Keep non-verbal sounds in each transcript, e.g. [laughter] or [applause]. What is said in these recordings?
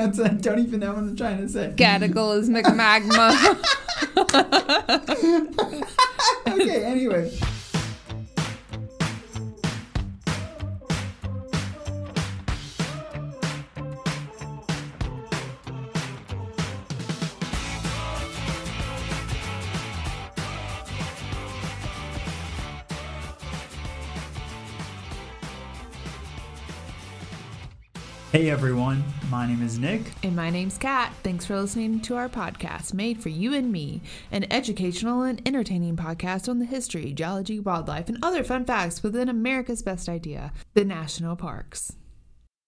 That's, I don't even know what I'm trying to say. Gadigal is magma. [laughs] okay, anyway. Hey everyone, my name is Nick. and my name's Kat. Thanks for listening to our podcast, made for you and me, an educational and entertaining podcast on the history, geology, wildlife, and other fun facts within America's best idea, the national parks.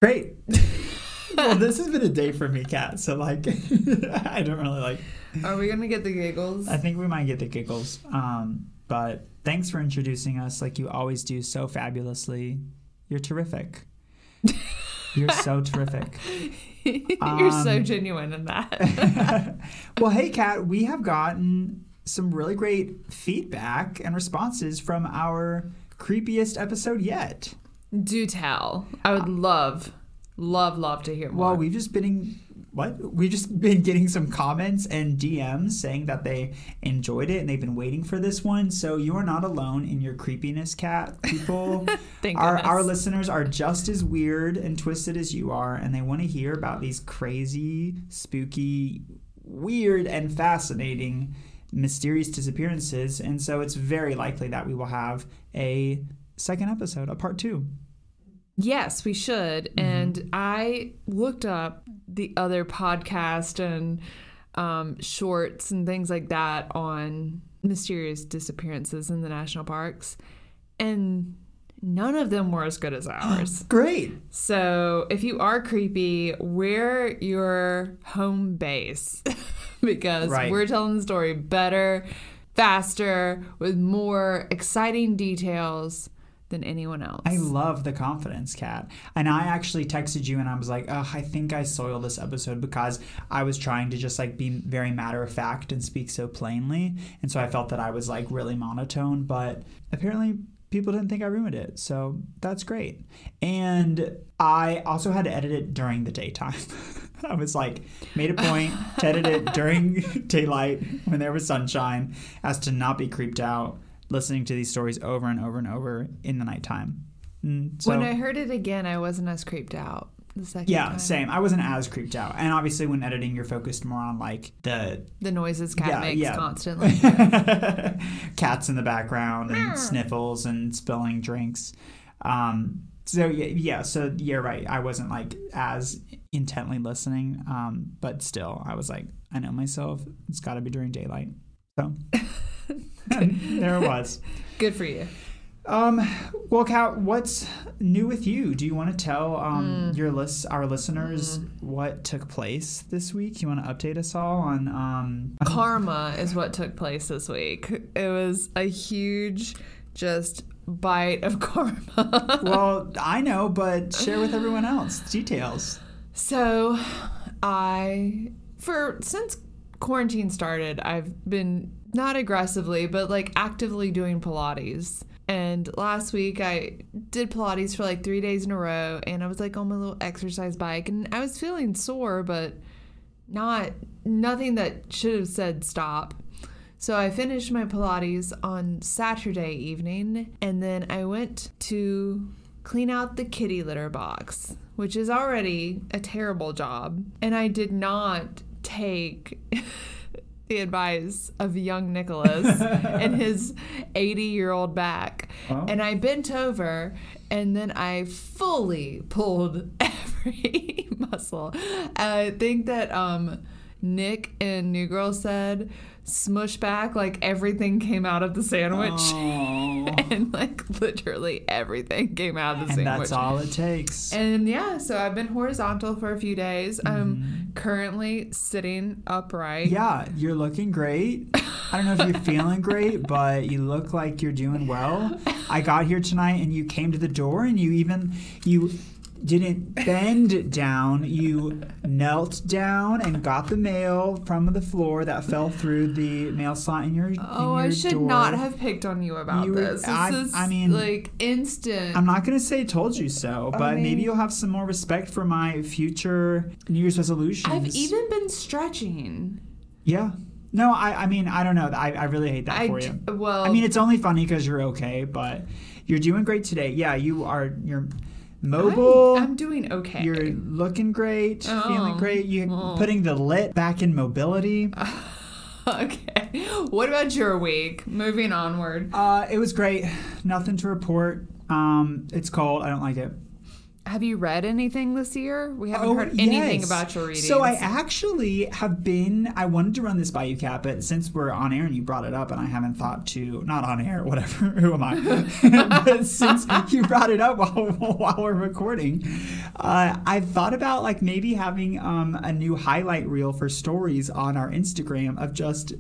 Great. [laughs] well, this has been a day for me, Kat. So like, [laughs] I don't really like. Are we gonna get the giggles? I think we might get the giggles. Um, but thanks for introducing us, like you always do, so fabulously. You're terrific. [laughs] You're so terrific. [laughs] You're so Um, genuine in that. [laughs] well, hey, Kat, we have gotten some really great feedback and responses from our creepiest episode yet. Do tell. I would love, love, love to hear more. Well, we've just been in, what? We've just been getting some comments and DMs saying that they enjoyed it and they've been waiting for this one. So you are not alone in your creepiness, Kat. People, [laughs] Thank our goodness. our listeners are just as weird and twisted as you are, and they want to hear about these crazy, spooky, weird, and fascinating mysterious disappearances. And so it's very likely that we will have a second episode, a part two. Yes, we should. Mm-hmm. And I looked up the other podcast and um, shorts and things like that on mysterious disappearances in the national parks, and none of them were as good as [gasps] ours. Great. so if you are creepy, we're your home base [laughs] because Right. we're telling the story better, faster, with more exciting details than anyone else. I love the confidence, Kat. And I actually texted you and I was like, oh, I think I soiled this episode because I was trying to just like be very matter of fact and speak so plainly. And so I felt that I was like really monotone, but apparently people didn't think I ruined it. So that's great. And I also had to edit it during the daytime. [laughs] I was like, made a point to edit it during [laughs] daylight when there was sunshine as to not be creeped out listening to these stories over and over and over in the nighttime. Mm, so, when I heard it again, I wasn't as creeped out the second yeah, time. same. I wasn't as creeped out. And obviously, when editing, you're focused more on like the The noises cat Yeah, makes yeah. constantly. [laughs] cats in the background and sniffles and spilling drinks. Um, so yeah, yeah, so you're right. I wasn't like as intently listening, um, but still, I was like, I know myself. It's got to be during daylight. So [laughs] [laughs] there it was. Good for you. Um, well, Kat, what's new with you? Do you want to tell Mm. um, your list, our listeners, what took place this week? You want to update us all on um, [laughs] Karma is what took place this week. It was a huge, just bite of [laughs] karma. well, I know, but share with everyone else details. So, I for since quarantine started, I've been not aggressively, but like actively doing Pilates. And last week I did Pilates for like three days in a row, and I was like on my little exercise bike, and I was feeling sore, but not nothing that should have said stop. So I finished my Pilates on Saturday evening, and then I went to clean out the kitty litter box, which is already a terrible job. And I did not take [laughs] the advice of young Nicholas [laughs] and his 80 year old back. And I bent over and then I fully pulled [laughs] every muscle. I think that um, Nick and New Girl said, smush back, like everything came out of the sandwich. Oh, [laughs] and like literally everything came out of the and sandwich. that's all it takes. And yeah, so I've been horizontal for a few days. Mm-hmm. I'm currently sitting upright. yeah, you're looking great. I don't know if you're feeling great, [laughs] but you look like you're doing well. I got here tonight and you came to the door and you even you didn't bend down. You knelt down and got the mail from the floor that fell through the mail slot in your. in Oh, I should door. not have picked on you about You were- this. This I- is I mean, like instant. I'm not gonna say told you so, but maybe mean- you'll have some more respect for my future New Year's resolutions. I've even been stretching. yeah. No, I. I mean, I don't know. I, I really hate that I for d- you. well, I mean, it's only funny because you're okay, but you're doing great today. Yeah, you are. You're mobile. I'm, I'm doing okay. You're looking great, feeling Oh. great. You're Oh. putting the lit back in mobility. [laughs] okay. What about your week? Moving onward. Uh, it was great. Nothing to report. Um, it's cold. I don't like it. Have you read anything this year? We haven't heard anything Oh, yes. about your reading. So I actually have been. I wanted to run this by you, Kat, but since we're on air and you brought it up, and I haven't thought to not on air, [laughs] whatever. Who am I? [laughs] but since [laughs] you brought it up while while we're recording, uh, I thought about like maybe having um, a new highlight reel for stories on our Instagram of just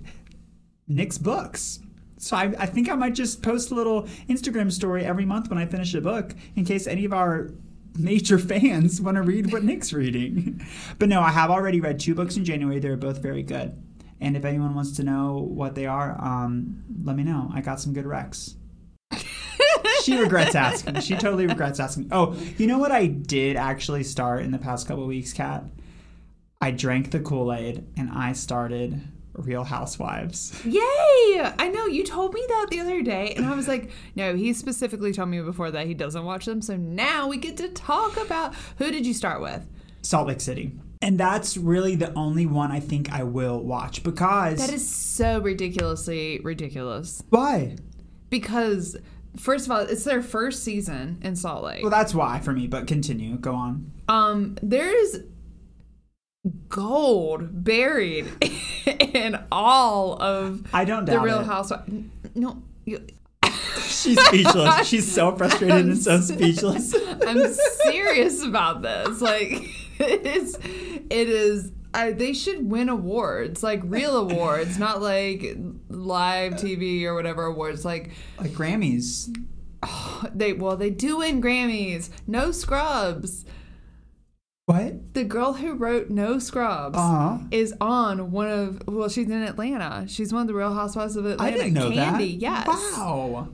Nick's books. So I, I think I might just post a little Instagram story every month when I finish a book in case any of our major fans [laughs] want to read what Nick's reading. [laughs] But no, I have already read two books in January. They're both very good. And if anyone wants to know what they are, um, let me know. I got some good recs. [laughs] she regrets asking. She totally regrets asking. Oh, you know what I did actually start in the past couple weeks, Kat? I drank the Kool Aid and I started Real Housewives. [laughs] Yay! I know you told me that the other day, and I was like, no, he specifically told me before that he doesn't watch them. So now we get to talk about who did you start with? Salt Lake City. And that's really the only one I think I will watch because. That is so ridiculously ridiculous. Why? Because first of all, it's their first season in Salt Lake. Well, that's why for me, but continue. Go on. Um, there's gold buried [laughs] in all of I don't the Real. Housewives. No, you, [laughs] She's speechless. [laughs] She's so frustrated and so speechless. I'm serious about this. Like, it is, it is. I, they should win awards, like real awards, not like live TV or whatever awards. Like Like Grammys. [sighs] they, well, they do win Grammys. No Scrubs. What? The girl who wrote No Scrubs Uh huh. is on one of. Well, she's in Atlanta. She's one of the Real Housewives of Atlanta. I didn't know Kandi, that. yes. Wow.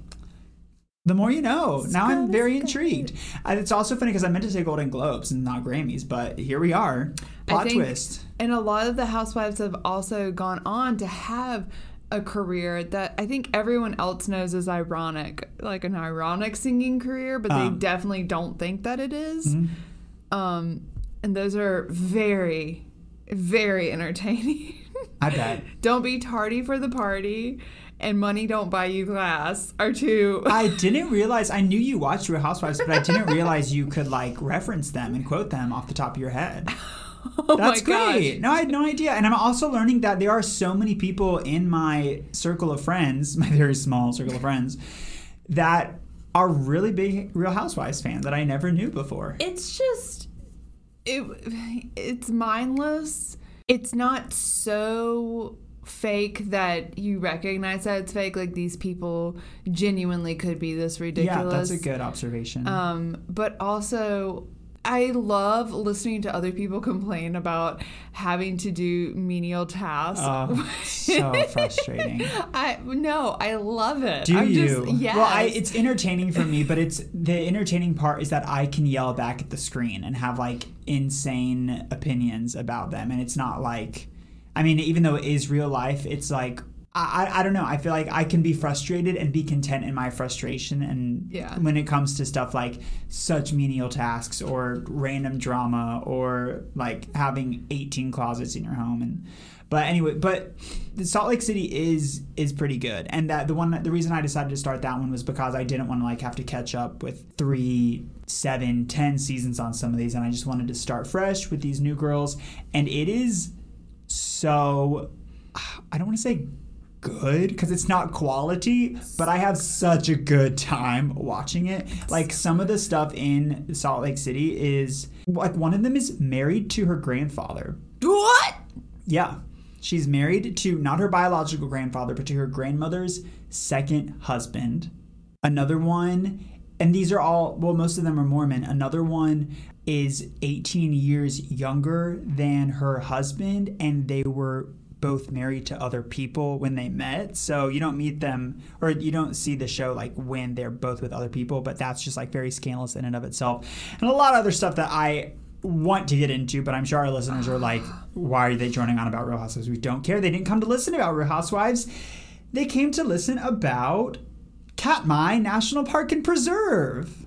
The more you know. Now I'm very intrigued. And it's also funny because I meant to say Golden Globes and not Grammys, but here we are. Plot think- twist. And a lot of the housewives have also gone on to have a career that I think everyone else knows is ironic, like an ironic singing career, but they Um. definitely don't think that it is. Mhm. Um, and those are very, very entertaining. I bet. [laughs] don't be tardy for the party, and money don't buy you glass are two. I didn't realize I knew you watched Real Housewives, but I didn't realize you could like reference them and quote them off the top of your head. [laughs] oh That's my gosh. great. No, I had no idea. And I'm also learning that there are so many people in my circle of friends, [laughs] my very small circle of friends, that are really big Real Housewives fans that I never knew before. it's just it it's mindless it's not so fake that you recognize that it's fake like these people genuinely could be this ridiculous Yeah, that's a good observation. um but also I love listening to other people complain about having to do menial tasks. oh, [laughs] so frustrating. [laughs] I no, I love it. Do I'm you? Just, yes. Well, I, it's entertaining for me, but it's the entertaining part is that I can yell back at the screen and have like insane opinions about them, and it's not like, I mean, even though it is real life, it's like. I, I- don't know. I feel like I can be frustrated and be content in my frustration. And Yeah. when it comes to stuff like such menial tasks or random drama or like having 18 closets in your home and but anyway, but the Salt Lake City is is pretty good, and that the one the reason I decided to start that one was because I didn't want to like have to catch up with three, seven, ten seasons on some of these, and I just wanted to start fresh with these new girls, and it is so I don't want to say good because it's not quality, but I have such a good time watching it. Like some of the stuff in Salt Lake City is like one of them is married to her grandfather. what? Yeah. She's married to not her biological grandfather, but to her grandmother's second husband. Another one and these are all well most of them are mormon another one is 18 years younger than her husband and they were both married to other people when they met so you don't meet them or you don't see the show like when they're both with other people but that's just like very scandalous in and of itself and a lot of other stuff that i want to get into but i'm sure our listeners are like why are they joining on about real housewives we don't care they didn't come to listen about real housewives they came to listen about Katmai National Park and Preserve.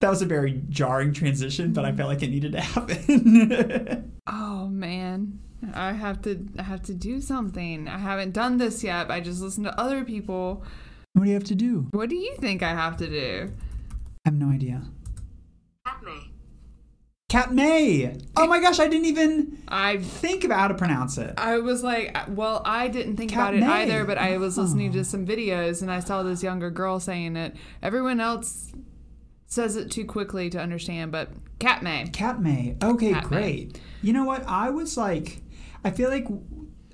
That was a very jarring transition, but I felt like it needed to happen. [laughs] Oh man. I have to I have to do something. I haven't done this yet. I just listen to other people. what do you have to do? What do you think I have to do? I have no idea. Cat May. Cat Katmai! Oh my gosh, I didn't even I think about how to pronounce it. I was like, well, I didn't think about it either, but I was listening Oh. to some videos and I saw this younger girl saying it. Everyone else says it too quickly to understand, but Cat May. Cat Katmai. Okay, Katmai. great. You know what? I was like, I feel like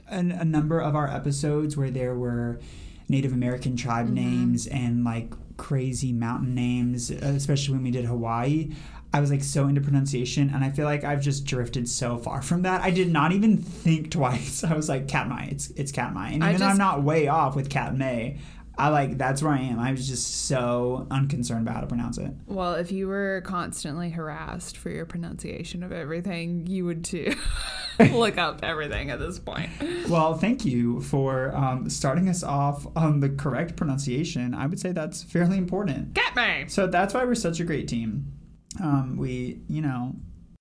an, a number of our episodes where there were Native American tribe Mm-hmm. names and like crazy mountain names, especially when we did Hawaii. I was like so into pronunciation, and I feel like I've just drifted so far from that. I did not even think twice. [laughs] I was like, Katmai, it's it's Katmai, and I even though I'm not way off with Katmai, I like that's where I am. I was just so unconcerned about how to pronounce it. Well, if you were constantly harassed for your pronunciation of everything, you would too. [laughs] Look up everything at this point. Well, thank you for um, starting us off on the correct pronunciation. I would say that's fairly important. Get me. So that's why we're such a great team. Um, we, you know,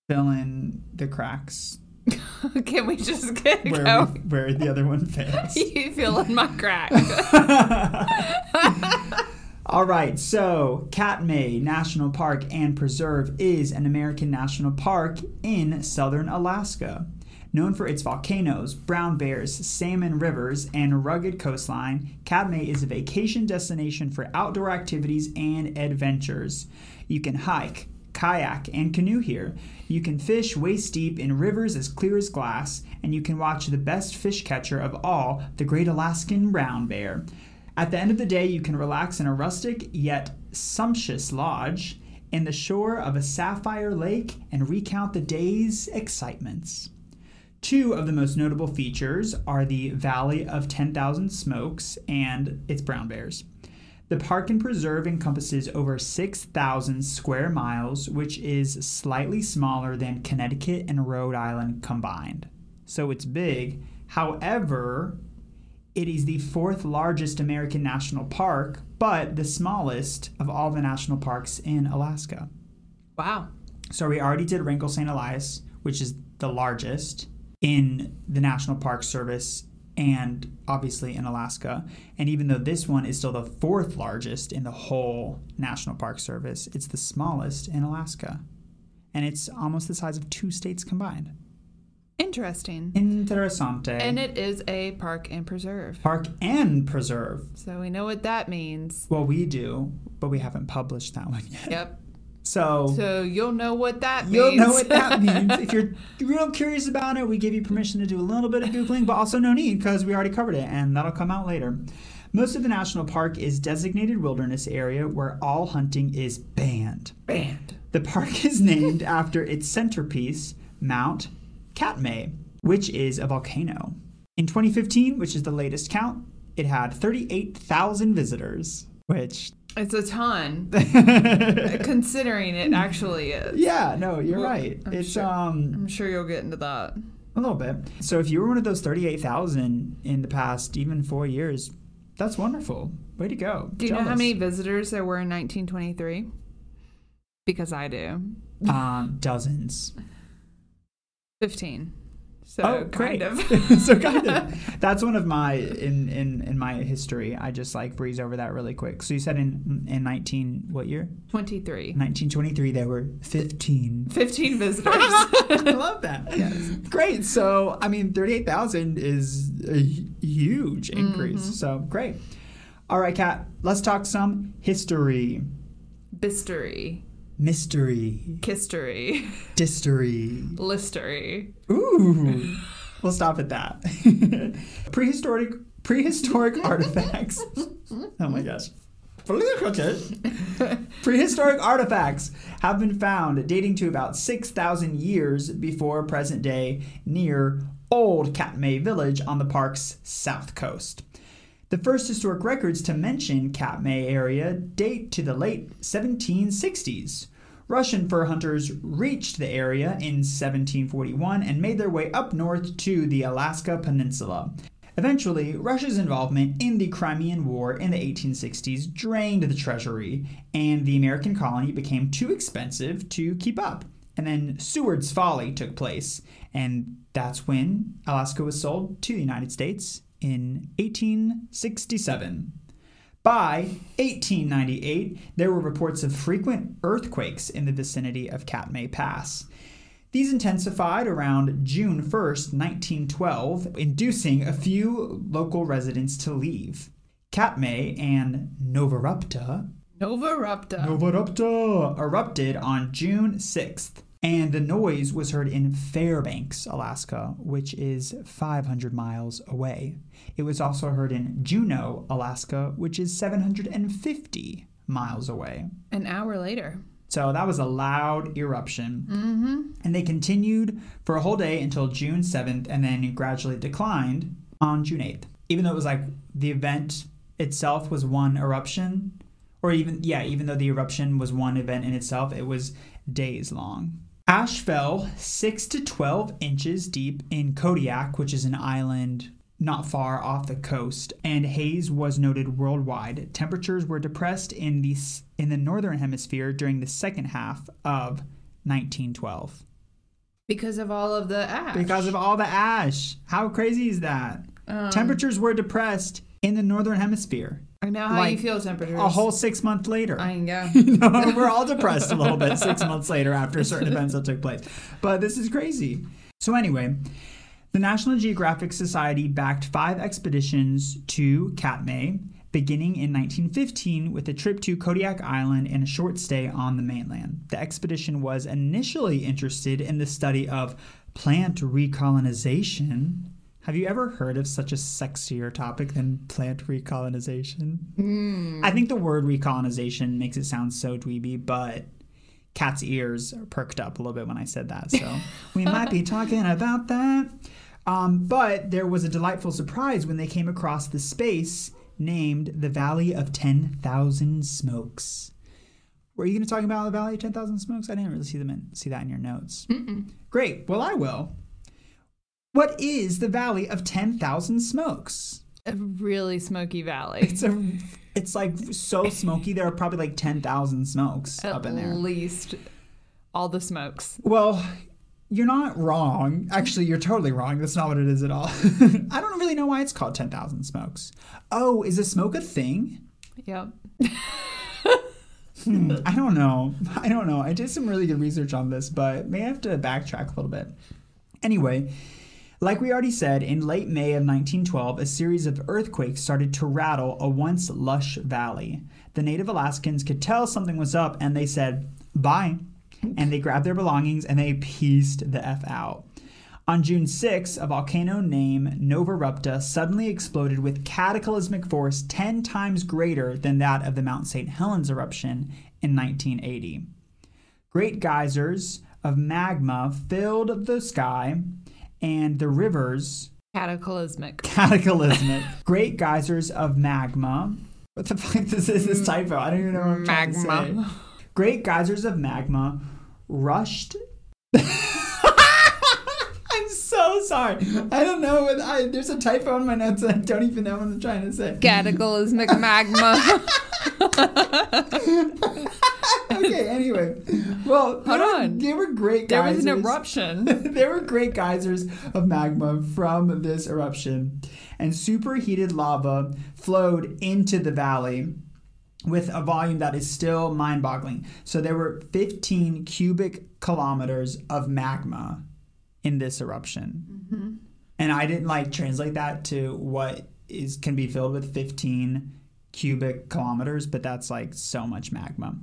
fill in the cracks [laughs] Can we just get where, going? we, where the other one fails. [laughs] You feel in my crack. [laughs] All right, so Katmai National Park and Preserve is an American national park in southern Alaska. Known for its volcanoes, brown bears, salmon rivers, and rugged coastline, Katmai is a vacation destination for outdoor activities and adventures. You can hike, kayak, and canoe here. You can fish waist deep in rivers as clear as glass, and you can watch the best fish catcher of all, the great Alaskan brown bear. At the end of the day, you can relax in a rustic yet sumptuous lodge in the shore of a sapphire lake and recount the day's excitements. Two of the most notable features are the Valley of 10,000 Smokes and its brown bears. The park and preserve encompasses over 6,000 square miles, which is slightly smaller than Connecticut and Rhode Island combined. So it's big. However, it is the fourth largest American national park, but the smallest of all the national parks in Alaska. wow. So we already did Wrangell St. Elias, which is the largest in the National Park Service and obviously in Alaska. And even though this one is still the fourth largest in the whole National Park Service, it's the smallest in Alaska. And it's almost the size of two states combined. Interesting. Interessante. And it is a park and preserve. Park and preserve. So we know what that means. Well, we do, but we haven't published that one yet. Yep. So, So you'll know what that means. you'll know what that means. if you're [laughs] real curious about it, we give you permission to do a little bit of Googling, but also no need because we already covered it and that'll come out later. Most of the national park is designated wilderness area where all hunting is banned. Banned. The park is [laughs] named after its centerpiece, Mount Katmai, which is a volcano. In 2015, which is the latest count, it had 38,000 visitors, which It's a ton, [laughs] considering it actually is. Yeah, no, you're Well, right. I'm it's sure- um I'm sure you'll get into that. a little bit. So if you were one of those 38,000 in the past even 4 years, that's wonderful. Way to go. Do you know how many visitors there were in 1923? Because I do. um dozens. 15. So oh, kind of. [laughs] so kind of. [laughs] That's one of my in in in my history. I just like breeze over that really quick. So you said in in 19 what year? 23. 1923 there were 15 15 visitors. [laughs] I love that. Yes. Great. So, I mean, 38,000 is a huge increase. Mm-hmm. So, great. All right, Kat, let's talk some history, Bistery. Mystery, Kistery. distery. Listery. Ooh. we'll stop at that. [laughs] prehistoric prehistoric [laughs] artifacts. Oh my gosh. Prehistoric artifacts have been found dating to about 6,000 years before present day near Old Katmai village on the park's south coast. The first historic records to mention Katmai area date to the late 1760s. Russian fur hunters reached the area in 1741 and made their way up north to the Alaska Peninsula. Eventually, Russia's involvement in the Crimean War in the 1860s drained the treasury, and the American colony became too expensive to keep up. And then Seward's Folly took place, and that's when Alaska was sold to the United States in 1867. By 1898, there were reports of frequent earthquakes in the vicinity of Katmai Pass. These intensified around June 1st, 1912, inducing a few local residents to leave. Katmai and Novarupta Novarupta. Novarupta erupted on June 6th, and the noise was heard in Fairbanks, Alaska, which is 500 miles away. It was also heard in Juneau, Alaska, which is 750 miles away. An hour later. So that was a loud eruption. Mm-hmm. And they continued for a whole day until June 7th and then gradually declined on June 8th. Even though it was like the event itself was one eruption, or even, yeah, even though the eruption was one event in itself, it was days long. Ash fell 6 to 12 inches deep in Kodiak, which is an island not far off the coast, and haze was noted worldwide. Temperatures were depressed in the in the northern hemisphere during the second half of 1912 Because of all of the ash. because of all the ash. How crazy is that? Um, Temperatures were depressed in the northern hemisphere I know how like, you feel temperatures. a whole six months later. I know. [laughs] you know, we're all depressed a little bit six months later after certain events that took place. But this is crazy. So, anyway, the National Geographic Society backed five expeditions to Katmai, beginning in 1915 with a trip to Kodiak Island and a short stay on the mainland. The expedition was initially interested in the study of plant recolonization. Have you ever heard of such a sexier topic than plant recolonization? I think the word recolonization makes it sound so dweeby, but cat's ears are perked up a little bit when I said that. So [laughs] we might be talking about that. Um, but there was a delightful surprise when they came across the space named the Valley of 10,000 Smokes. Were you going to talk about the Valley of 10,000 Smokes? I didn't really see them in, see that in your notes. Mm-mm. Great. Well, I will. What is the Valley of 10,000 Smokes? A really smoky valley. It's a it's like so smoky there are probably like 10,000 smokes At up in there. At least all the smokes. Well, you're not wrong. Actually, you're totally wrong. That's not what it is at all. [laughs] I don't really know why it's called 10,000 smokes. Oh, is a smoke a thing? Yep. Hmm, I don't know. I don't know. I did some really good research on this, but may have to backtrack a little bit. Anyway, like we already said, in late May of 1912, a series of earthquakes started to rattle a once lush valley. The native Alaskans could tell something was up and they said, bye. And they grabbed their belongings and they pieced the F out. On June 6, a volcano named Novarupta suddenly exploded with cataclysmic force 10 times greater than that of the Mount St. Helens eruption in 1980. Great geysers of magma filled the sky, and the rivers Cataclysmic. cataclysmic. [laughs] Great geysers of magma. What the fuck this is this typo? I don't even know what I'm trying to say. Magma. Great geysers of magma rushed. [laughs] I'm so sorry. I don't know what I. There's a typo in my notes, and I don't even know what I'm trying to say. Cataclysmic magma. [laughs] [laughs] okay. Anyway, well, Hold were- on. They were great there geysers. was an eruption. [laughs] there were great geysers of magma from this eruption, and superheated lava flowed into the valley with a volume that is still mind boggling. So there were 15 cubic kilometers of magma in this eruption. Mm-hmm. And I didn't like translate that to what is can be filled with 15 cubic kilometers, but that's like so much magma.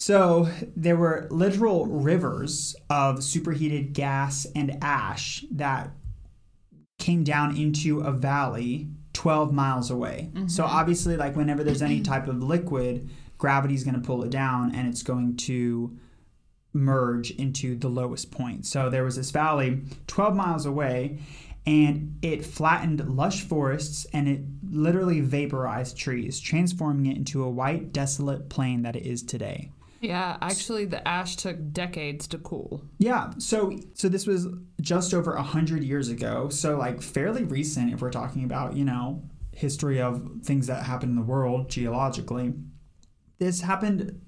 So there were literal rivers of superheated gas and ash that came down into a valley 12 miles away. Mm-hmm. So obviously, like whenever there's any type of liquid, gravity's going to pull it down and it's going to merge into the lowest point. So there was this valley 12 miles away and it flattened lush forests and it literally vaporized trees, transforming it into a white, desolate plain that it is today. Yeah, actually, the ash took decades to cool. Yeah, so so this was just over a hundred years ago, so like fairly recent if we're talking about you know history of things that happen in the world geologically. This happened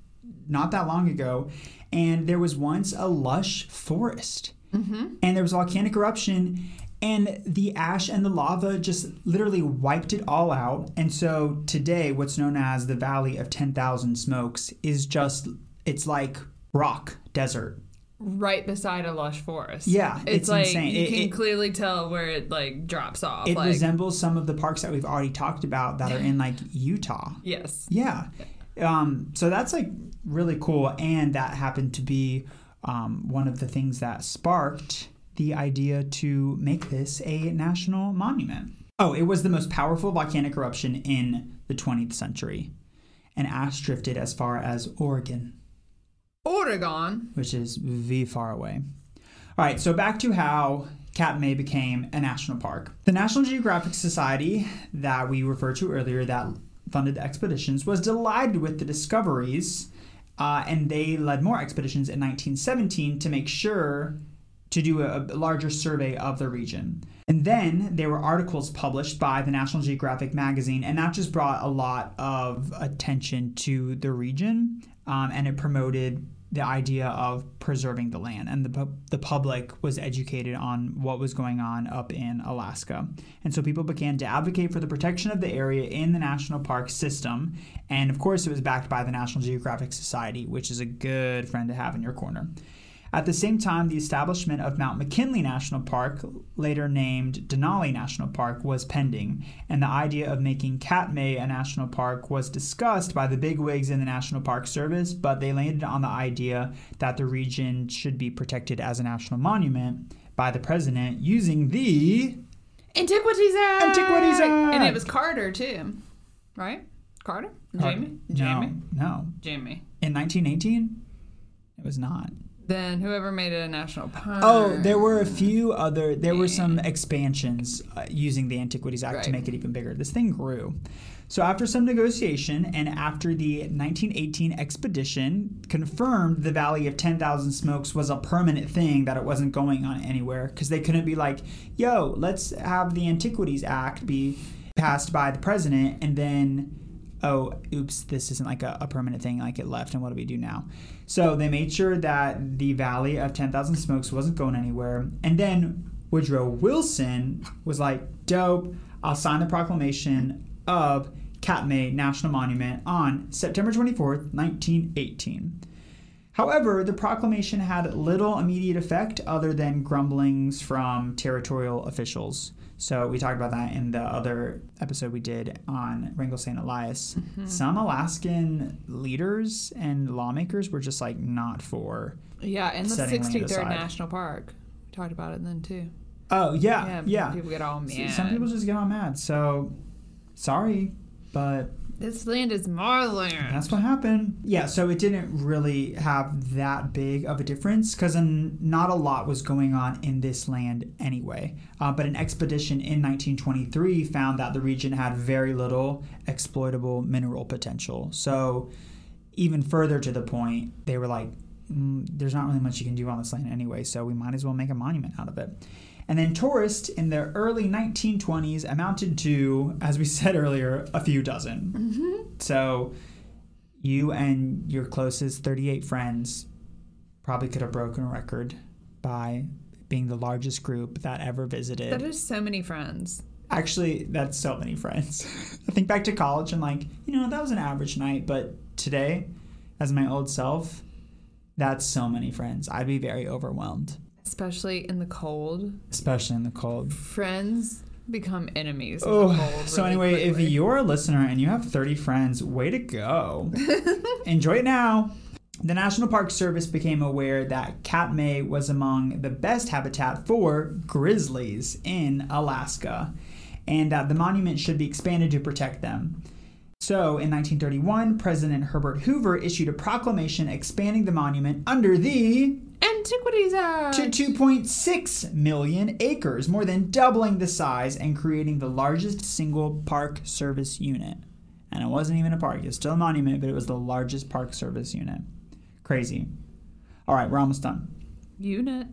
not that long ago, and there was once a lush forest, Mm-hmm. and there was volcanic eruption, and the ash and the lava just literally wiped it all out. And so today, what's known as the Valley of Ten Thousand Smokes is just it's like rock desert. Right beside a lush forest. Yeah, it's, it's like insane. you It- can it- clearly tell where it like drops off. It like resembles some of the parks that we've already talked about that are in like Utah. yes, Yeah. Um, so that's like really cool. And that happened to be um, one of the things that sparked the idea to make this a national monument. Oh, it was the most powerful volcanic eruption in the 20th century. And ash drifted as far as Oregon, Oregon. which is V far away. All right, so back to how Katmai became a national park. The National Geographic Society that we referred to earlier that funded the expeditions was delighted with the discoveries, uh, and they led more expeditions in 1917 to make sure to do a, larger survey of the region. And then there were articles published by the National Geographic magazine, and that just brought a lot of attention to the region, um, and it promoted the idea of preserving the land, and the, the public was educated on what was going on up in Alaska. And so people began to advocate for the protection of the area in the national park system. And of course, it was backed by the National Geographic Society, which is a good friend to have in your corner. At the same time, the establishment of Mount McKinley National Park, later named Denali National Park, was pending, and the idea of making Katmai a national park was discussed by the bigwigs in the National Park Service, but they landed on the idea that the region should be protected as a national monument by the president using the Antiquities Act. Antiquities Act. And it was Carter too, right? Carter. Jamie. Jamie. No, no. Jamie. In 1918, it was not. Then whoever made it a national park. Oh, there were a few other. There were some expansions uh, using the Antiquities Act to make it even bigger. This thing grew. So after some negotiation and after the 1918 expedition confirmed the Valley of 10,000 Smokes was a permanent thing that it wasn't going on anywhere because they couldn't be like, "Yo, let's have the Antiquities Act be passed by the president and then oh, oops, this isn't like a, a permanent thing, like it left, and what do we do now? So they made sure that the Valley of 10,000 Smokes wasn't going anywhere. And then Woodrow Wilson was like, dope, I'll sign the proclamation of Katmai National Monument on September 24th, 1918. However, the proclamation had little immediate effect other than grumblings from territorial officials. So we talked about that in the other episode we did on Wrangell St. Elias. Mm-hmm. Some Alaskan leaders and lawmakers were just like not for. Yeah, and the setting land 63rd aside. National Park. We talked about it then too. Oh yeah, yeah. People get all mad. Some people just get all mad. So sorry, but This land is my land. That's what happened. Yeah, so it didn't really have that big of a difference because not a lot was going on in this land anyway. Uh, but an expedition in 1923 found that the region had very little exploitable mineral potential. So, even further to the point, they were like, mm, there's not really much you can do on this land anyway, so we might as well make a monument out of it. And then tourists in the early 1920s amounted to, as we [laughs] said earlier, a few dozen. Mm-hmm. So you and your closest 38 friends probably could have broken a record by being the largest group that ever visited. That is so many friends. Actually, that's so many friends. [laughs] I think back to college and like, you know, that was an average night, but today, as my old self, that's so many friends. I'd be very overwhelmed, Especially in the cold. especially in the cold. Friends become enemies in Oh, the cold. so really anyway, if you're a listener and you have 30 friends, way to go. [laughs] Enjoy it now. The National Park Service became aware that Katmai was among the best habitat for grizzlies in Alaska. and that the monument should be expanded to protect them. So, in 1931, President Herbert Hoover issued a proclamation expanding the monument under the Antiquities Act. to 2.6 million acres, more than doubling the size and creating the largest single park service unit. And it wasn't even a park, it was still a monument, but it was the largest park service unit. Crazy. All right, we're almost done. Unit.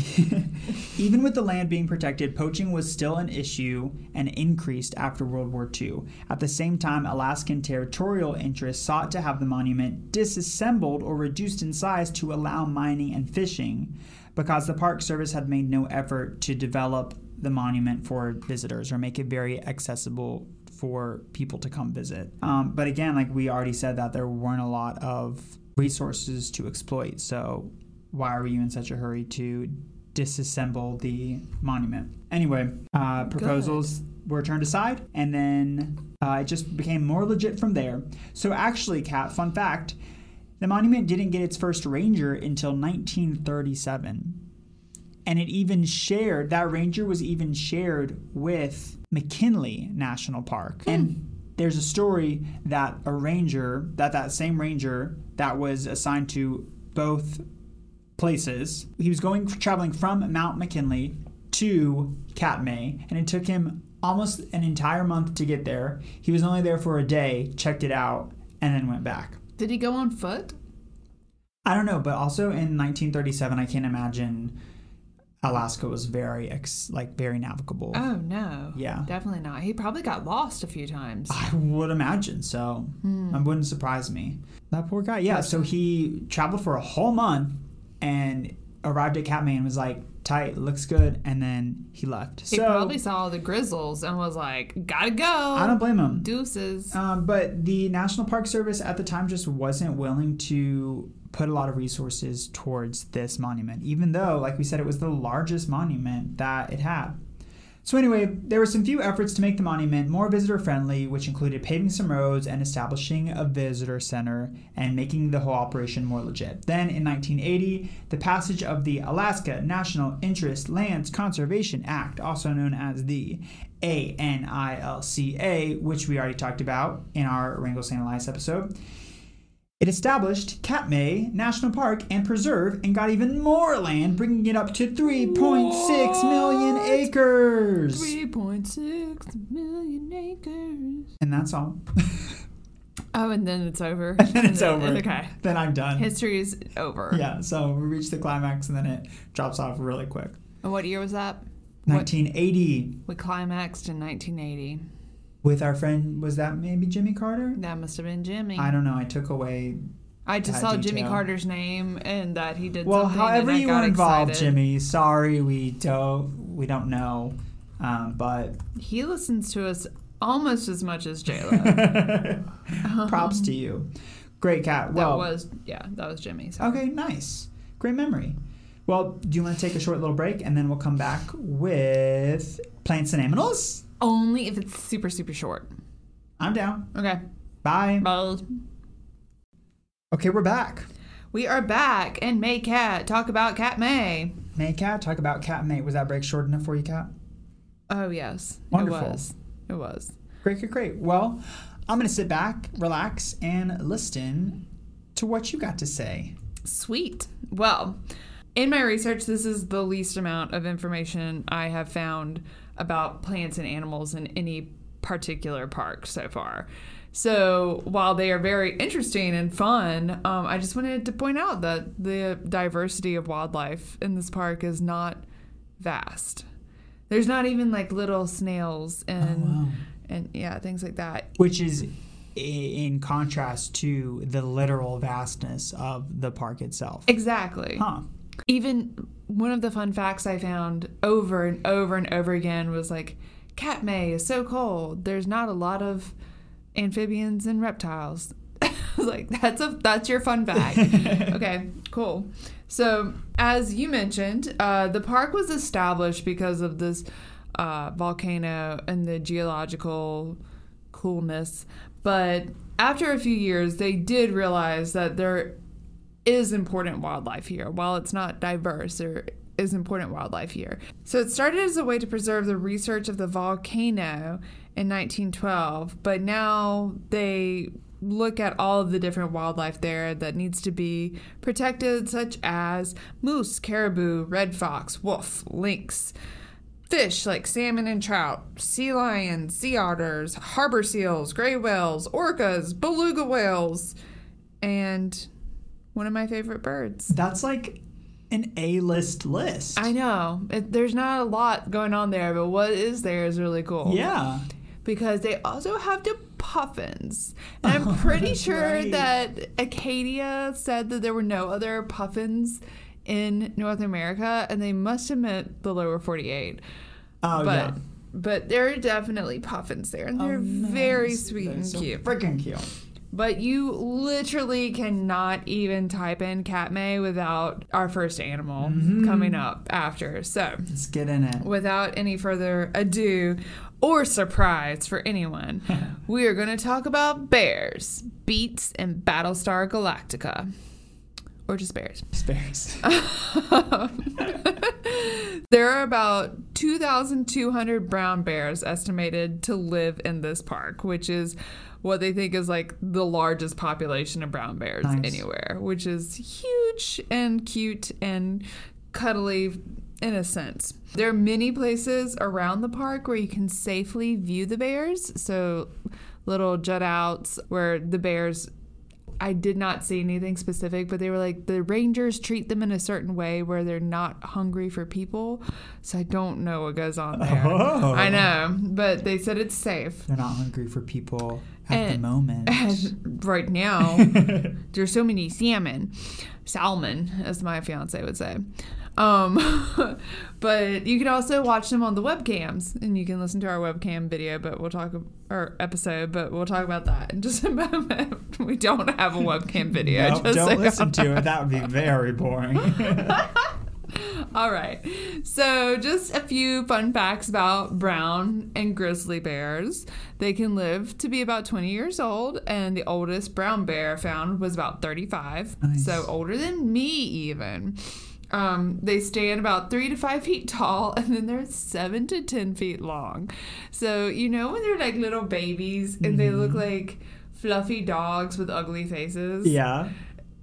[laughs] Even with the land being protected, poaching was still an issue and increased after World War II. At the same time, Alaskan territorial interests sought to have the monument disassembled or reduced in size to allow mining and fishing because the Park Service had made no effort to develop the monument for visitors or make it very accessible for people to come visit. Um, but again, like we already said, that there weren't a lot of resources to exploit. So why are you in such a hurry to disassemble the monument? Anyway, uh, proposals were turned aside, and then uh, it just became more legit from there. So actually, Kat, fun fact. The monument didn't get its first ranger until 1937 and it even shared that ranger was even shared with McKinley National Park. And there's a story that a ranger, that that same ranger that was assigned to both places, he was going traveling from Mount McKinley to Katmai, and it took him almost an entire month to get there. He was only there for a day, checked it out, and then went back. Did he go on foot? I don't know, but also in 1937, I can't imagine Alaska was very ex, like very navigable. Oh no. Yeah. Definitely not. He probably got lost a few times. I would imagine so. Hmm. It wouldn't surprise me. That poor guy. Yeah. So he traveled for a whole month and arrived at Katmai and was like, "Tight, looks good," and then he left. He so probably saw the grizzles and was like, "Gotta go." I don't blame him. Deuces. Um, but the National Park Service at the time just wasn't willing to put a lot of resources towards this monument, even though, like we said, it was the largest monument that it had. So, anyway, there were some few efforts to make the monument more visitor friendly, which included paving some roads and establishing a visitor center and making the whole operation more legit. Then, in 1980, the passage of the Alaska National Interest Lands Conservation Act, also known as the ANILCA, which we already talked about in our Wrangell St. Elias episode. It established Katmai National Park and Preserve and got even more land, bringing it up to 3.6 million acres. Three point six million acres. And that's all. [laughs] Oh, and then it's over. and then it's over. Okay. Then I'm done. History is over. yeah, so we reach the climax and then it drops off really quick. And what year was that? What- 1980 We climaxed in 1980. With our friend, was that maybe Jimmy Carter? That must have been Jimmy. I don't know. I took away. I just that saw Jimmy. Carter's name and that he did Well, however you were involved, excited. Jimmy. Sorry, we don't we don't know, um, but He listens to us almost as much as J-Lo. [laughs] props to you. Great Kat. that Well, was, yeah, that was Jimmy. Okay, nice, great memory. Well, do you want to take a short little break and then we'll come back with plants and animals? Only if it's super, super short. I'm down. Okay. Bye. Bye. Okay, we're back. We are back and May Cat talk about Cat May. May Cat, talk about cat May. Was that break short enough for you, Kat? Oh yes, Wonderful. it was. It was. Great, great, great. Well, I'm gonna sit back, relax, and listen to what you got to say. Sweet. Well, in my research, this is the least amount of information I have found about plants and animals in any particular park so far. So while they are very interesting and fun, um, I just wanted to point out that the diversity of wildlife in this park is not vast. There's not even like little snails and wow. and yeah, things like that. Which is in contrast to the literal vastness of the park itself. Exactly. Huh. Even one of the fun facts I found over and over and over again was like, Katmai is so cold. There's not a lot of amphibians and reptiles. [laughs] I was like, that's a that's your fun fact. [laughs] okay, cool. So as you mentioned, uh, the park was established because of this uh, volcano and the geological coolness. But after a few years, they did realize that there is important wildlife here. While it's not diverse, there is important wildlife here. So it started as a way to preserve the research of the volcano in 1912, but now they look at all of the different wildlife there that needs to be protected, such as moose, caribou, red fox, wolf, lynx, fish like salmon and trout, sea lions, sea otters, harbor seals, gray whales, orcas, beluga whales, and one of my favorite birds. That's like an A-list list. I know. It, there's not a lot going on there, but what is there is really cool. yeah. Because they also have the puffins. And I'm [laughs] pretty sure right. that Acadia said that there were no other puffins in North America, and they must have meant the lower 48. Oh but yeah. but there are definitely puffins there, and oh, they're Oh, very sweet They're and so cute. Freaking cute. But you literally cannot even type in Katmai without our first animal Mm-hmm. coming up after. So, Let's get in it. without any further ado or surprise for anyone, [laughs] we are going to talk about bears, beats, and Battlestar Galactica. Or just bears. Spares. [laughs] [laughs] There are about 2,200 brown bears estimated to live in this park, which is what they think is like the largest population of brown bears Nice. anywhere, which is huge and cute and cuddly in a sense. There are many places around the park where you can safely view the bears. So, little jut outs where the bears I did not see anything specific, but they were like the rangers treat them in a certain way where they're not hungry for people. So I don't know what goes on there. Oh. I know, but they said it's safe. They're not hungry for people at the moment. [laughs] Right now, [laughs] there's so many salmon, salmon, as my fiance would say. Um, [laughs] but you can also watch them on the webcams, and you can listen to our webcam video. But we'll talk or episode, but we'll talk about that in just a [laughs] moment. We don't have a webcam [laughs] video. Nope, just don't listen to it. That would be very boring. All right. So, just a few fun facts about brown and grizzly bears. They can live to be about 20 years old, and the oldest brown bear found was about 35. Nice. So, older than me, even. Um, they stand about three to five feet tall, [laughs] and then they're seven to 10 feet long. So, you know, when they're like little babies and they look like fluffy dogs with ugly faces? yeah. [laughs]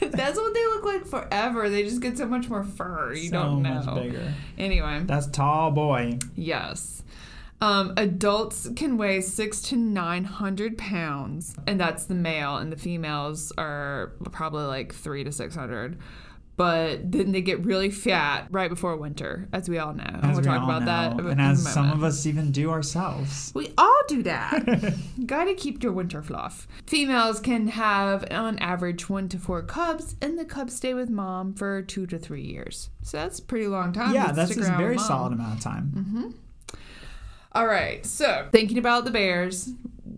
That's what they look like forever. They just get so much more fur. You so don't know. much bigger. Anyway, That's tall boy. yes. Um, adults can weigh six to nine hundred pounds, and that's the male, and the females are probably like three to six hundred. But then they get really fat right before winter, as we all know. And As we'll we talk about that. know, in and as some of us even do ourselves. We all do that. [laughs] Gotta keep your winter fluff. Females can have, on average, one to four cubs, and the cubs stay with mom for two to three years. So that's a pretty long time. yeah, that's a very solid amount of time. Mm-hmm. All right, so thinking about the bears,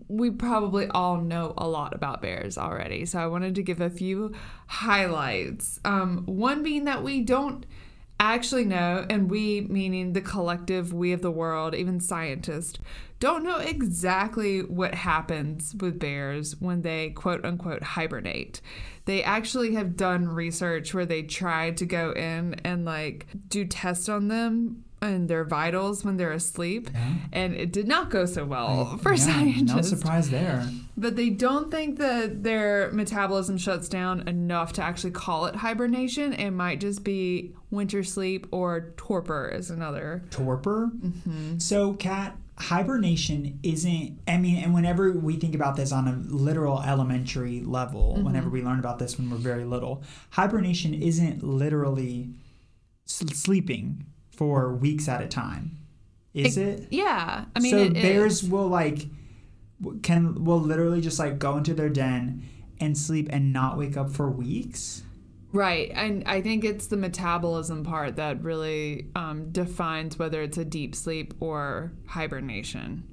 we probably all know a lot about bears already. So I wanted to give a few highlights. Um, one being that we don't actually know, and we meaning the collective we of the world, even scientists, don't know exactly what happens with bears when they quote unquote hibernate. They actually have done research where they tried to go in and like do tests on them and their vitals when they're asleep, Yeah. and it did not go so well for Yeah, scientists. No surprise there. But they don't think that their metabolism shuts down enough to actually call it hibernation. It might just be winter sleep or torpor is another. Torpor. Mm-hmm. So, Kat hibernation isn't. I mean, and whenever we think about this on a literal elementary level, Mm-hmm. whenever we learn about this when we're very little, hibernation isn't literally sleeping for weeks at a time. Is it? Yeah, I mean, so it bears is. will like can will literally just like go into their den and sleep and not wake up for weeks. Right, and I think it's the metabolism part that really um, defines whether it's a deep sleep or hibernation.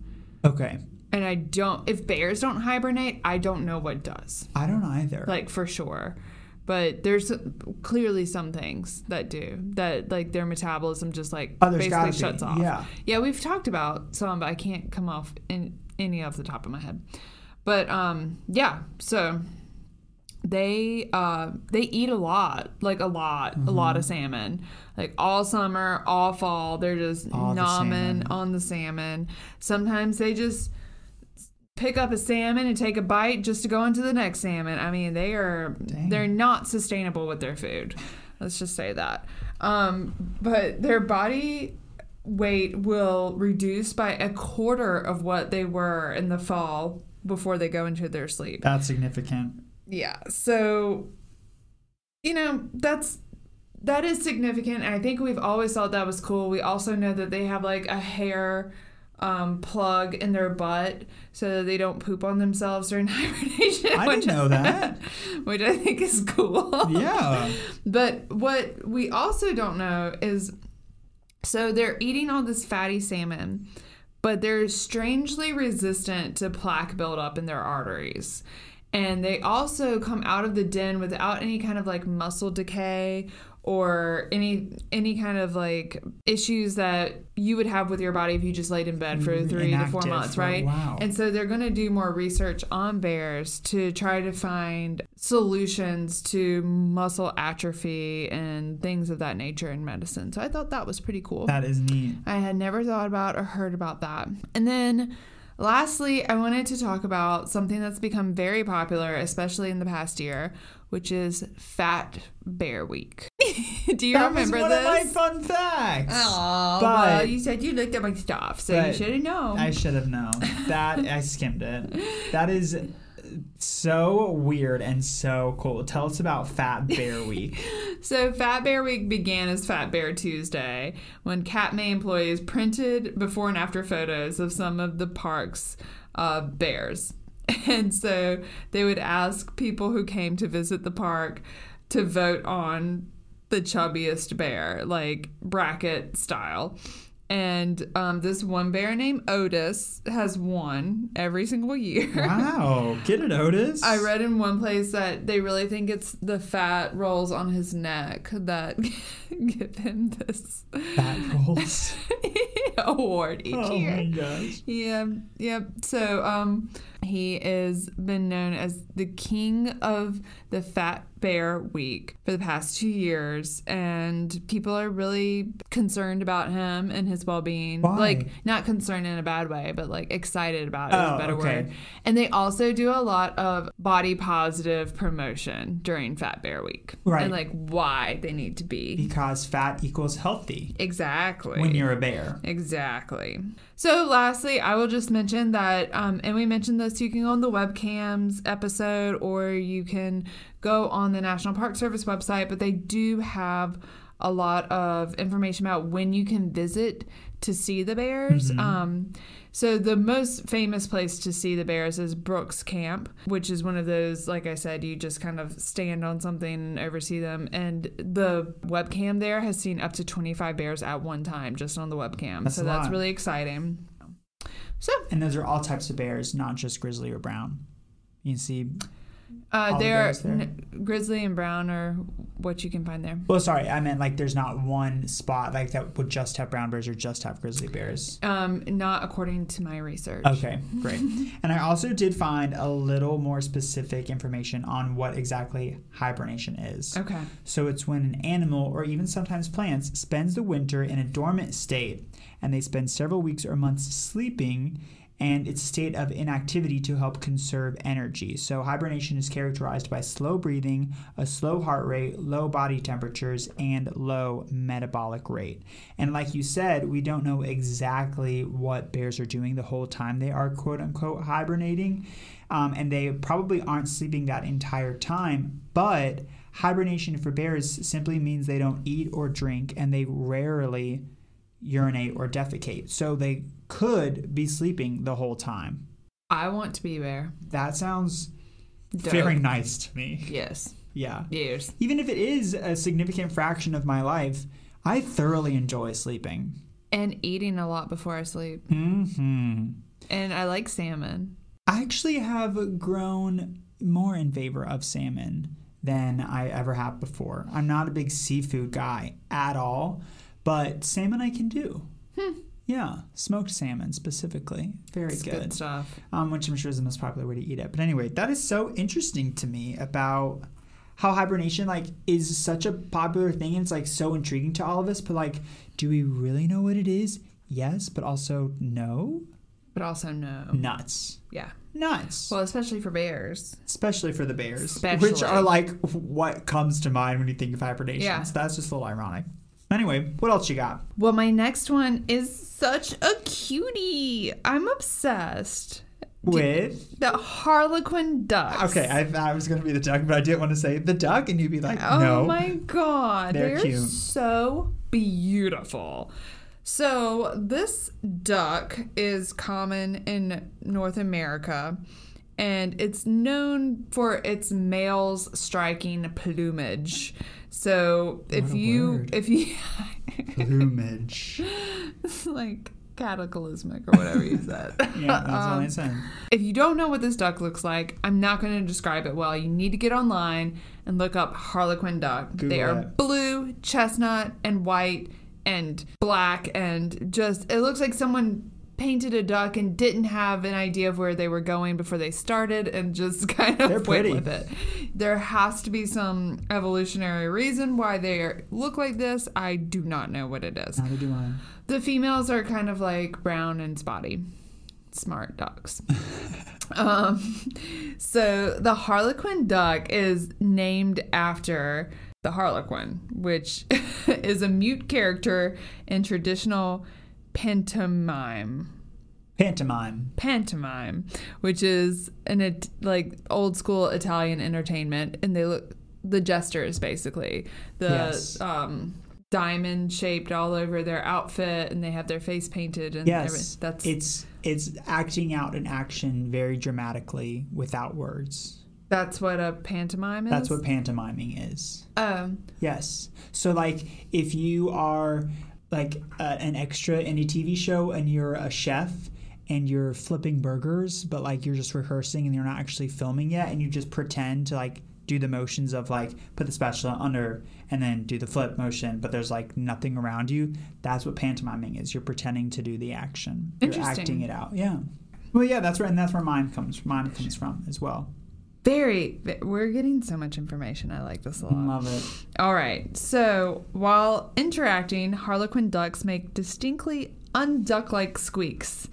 Okay, And I don't, if bears don't hibernate, I don't know what does. I don't either. like for sure but there's clearly some things that do that like their metabolism just like Oh, basically gotta be. shuts off Yeah. yeah we've talked about some but i can't come off in any off the top of my head but um yeah so they uh they eat a lot like a lot a lot of salmon like all summer all fall they're just All nomming salmon. on the salmon sometimes they just pick up a salmon and take a bite just to go into the next salmon. I mean they are Dang. they're not sustainable with their food. Let's just say that. Um but their body weight will reduce by a quarter of what they were in the fall before they go into their sleep. That's significant. yeah so you know that's that is significant. I think we've always thought that was cool. We also know that they have like a hair um, plug in their butt so that they don't poop on themselves during [laughs] hibernation I didn't know that. [laughs] which i think is cool Yeah. [laughs] but what we also don't know is so they're eating all this fatty salmon, but they're strangely resistant to plaque buildup in their arteries. And they also come out of the den without any kind of like muscle decay or any any kind of like issues that you would have with your body if you just laid in bed for Mm, three to four inactive. months, Oh, right? wow. And so they're going to do more research on bears to try to find solutions to muscle atrophy and things of that nature in medicine. So I thought that was pretty cool. That is neat. I had never thought about or heard about that. And then lastly, I wanted to talk about something that's become very popular, especially in the past year, which is Fat Bear Week. [laughs] Do you that remember was one this? of my fun facts. Oh, But- well, you said you looked at my stuff, so you should have known. I should have known. That I skimmed it. That is so weird and so cool. Tell us about Fat Bear Week. [laughs] So, Fat Bear Week began as Fat Bear Tuesday when Katmai employees printed before and after photos of some of the park's uh, bears. [laughs] And so they would ask people who came to visit the park to vote on the chubbiest bear, like bracket style. And um, this one bear named Otis has won every single year. Wow. [laughs] Get it, Otis? I read in one place that they really think it's the fat rolls on his neck that [laughs] give him this Fat rolls. [laughs] award each oh year. Oh my gosh. Yeah, yep. So, um, he is been known as the king of the Fat Bear Week for the past two years, and people are really concerned about him and his well-being. Like, not concerned in a bad way, but like excited about it Oh, a better okay. word. And they also do a lot of body positive promotion during Fat Bear Week, Right. And like why they need to be Because fat equals healthy exactly when you're a bear. Exactly. So, lastly, I will just mention that, um, and we mentioned this, you can go on the webcams episode or you can go on the National Park Service website, but they do have a lot of information about when you can visit to see the bears. Um, so, the most famous place to see the bears is Brooks Camp, which is one of those, like I said, you just kind of stand on something and oversee them. And the webcam there has seen up to 25 bears at one time just on the webcam. That's so that's lot. really exciting. So And those are all types of bears, not just grizzly or brown. You can see. Uh, there? n- grizzly and brown are what you can find there. Well, sorry, I meant like there's not one spot like that would just have brown bears or just have grizzly bears. Um, not according to my research. Okay, great. [laughs] and I also did find a little more specific information on what exactly hibernation is. Okay. So it's when an animal or even sometimes plants spends the winter in a dormant state and they spend several weeks or months sleeping and it's a state of inactivity to help conserve energy. So hibernation is characterized by slow breathing, a slow heart rate, low body temperatures and low metabolic rate. And like you said, we don't know exactly what bears are doing the whole time they are quote unquote hibernating. Um, and they probably aren't sleeping that entire time, but hibernation for bears simply means they don't eat or drink and they rarely urinate or defecate. So they could be sleeping the whole time. I want to be there. That sounds Dope. very nice to me. Yes. Yeah. Years. Even if it is a significant fraction of my life, I thoroughly enjoy sleeping. And eating a lot before I sleep. hmm And I like salmon. I actually have grown more in favor of salmon than I ever have before. I'm not a big seafood guy at all, but salmon I can do. Yeah, smoked salmon specifically. Very It's good. good stuff. um, which I'm sure is the most popular way to eat it. But anyway, that is so interesting to me about how hibernation like is such a popular thing and it's like so intriguing to all of us. But like, do we really know what it is? Yes, but also no. But also no. Nuts. Yeah. Nuts. Well, especially for bears. Especially for the bears, which are like what comes to mind when you think of hibernation. Yeah. So that's just a little ironic. Anyway, what else you got? Well, my next one is such a cutie. I'm obsessed. With The Harlequin duck. okay, I thought I was gonna be the duck, but I didn't want to say the duck, and you'd be like, Oh no. my god, They're they're, cute. so beautiful. So this duck is common in North America and it's known for its male's striking plumage. So if What a you word. if you [laughs] Plumage. [laughs] like cataclysmic or whatever you said. [laughs] Yeah, that's what I Um, said. if you don't know what this duck looks like, I'm not going to describe it well. You need to get online and look up Harlequin duck. Google they are blue, chestnut, and white, and black, and just it looks like someone painted a duck and didn't have an idea of where they were going before they started and just [laughs] kind of They're went pretty. with it. There has to be some evolutionary reason why they are, look like this. I do not know what it is. Neither do I. The females are kind of like brown and spotty. Smart ducks. [laughs] um, so the Harlequin duck is named after the Harlequin, which [laughs] is a mute character in traditional pantomime. Pantomime. Pantomime, which is an like old school Italian entertainment, and they look the jesters basically the Yes. um, diamond shaped all over their outfit, and they have their face painted and Yes, everything. That's It's it's acting out an action very dramatically without words. that's what a pantomime is. That's what pantomiming is. Um, Yes. So like if you are like uh, an extra in a TV show and you're a chef and you're flipping burgers but like you're just rehearsing and you're not actually filming yet and you just pretend to like do the motions of like put the spatula under and then do the flip motion but there's like nothing around you that's what pantomiming is. You're pretending to do the action. You're acting it out. Yeah. Well yeah that's where and that's where mine comes mine comes from as well very. We're getting so much information. I like this a lot. love it All right. So while interacting, Harlequin ducks make distinctly unduck like squeaks,